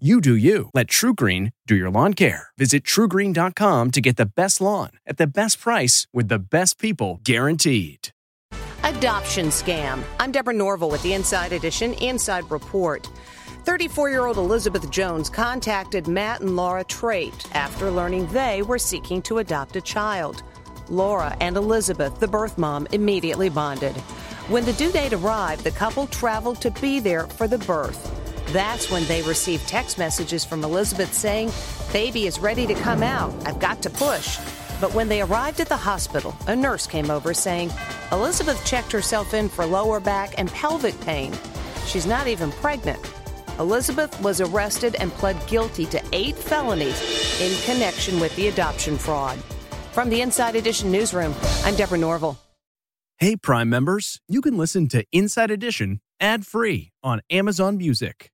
You do you. Let TruGreen do your lawn care. Visit trugreen.com to get the best lawn at the best price with the best people guaranteed. Adoption scam. I'm Deborah Norville with the Inside Edition Inside Report. 34 year old Elizabeth Jones contacted Matt and Laura Trait after learning they were seeking to adopt a child. Laura and Elizabeth, the birth mom, immediately bonded. When the due date arrived, the couple traveled to be there for the birth. That's when they received text messages from Elizabeth saying, Baby is ready to come out. I've got to push. But when they arrived at the hospital, a nurse came over saying, Elizabeth checked herself in for lower back and pelvic pain. She's not even pregnant. Elizabeth was arrested and pled guilty to eight felonies in connection with the adoption fraud. From the Inside Edition newsroom, I'm Deborah Norville. Hey, Prime members, you can listen to Inside Edition ad free on Amazon Music.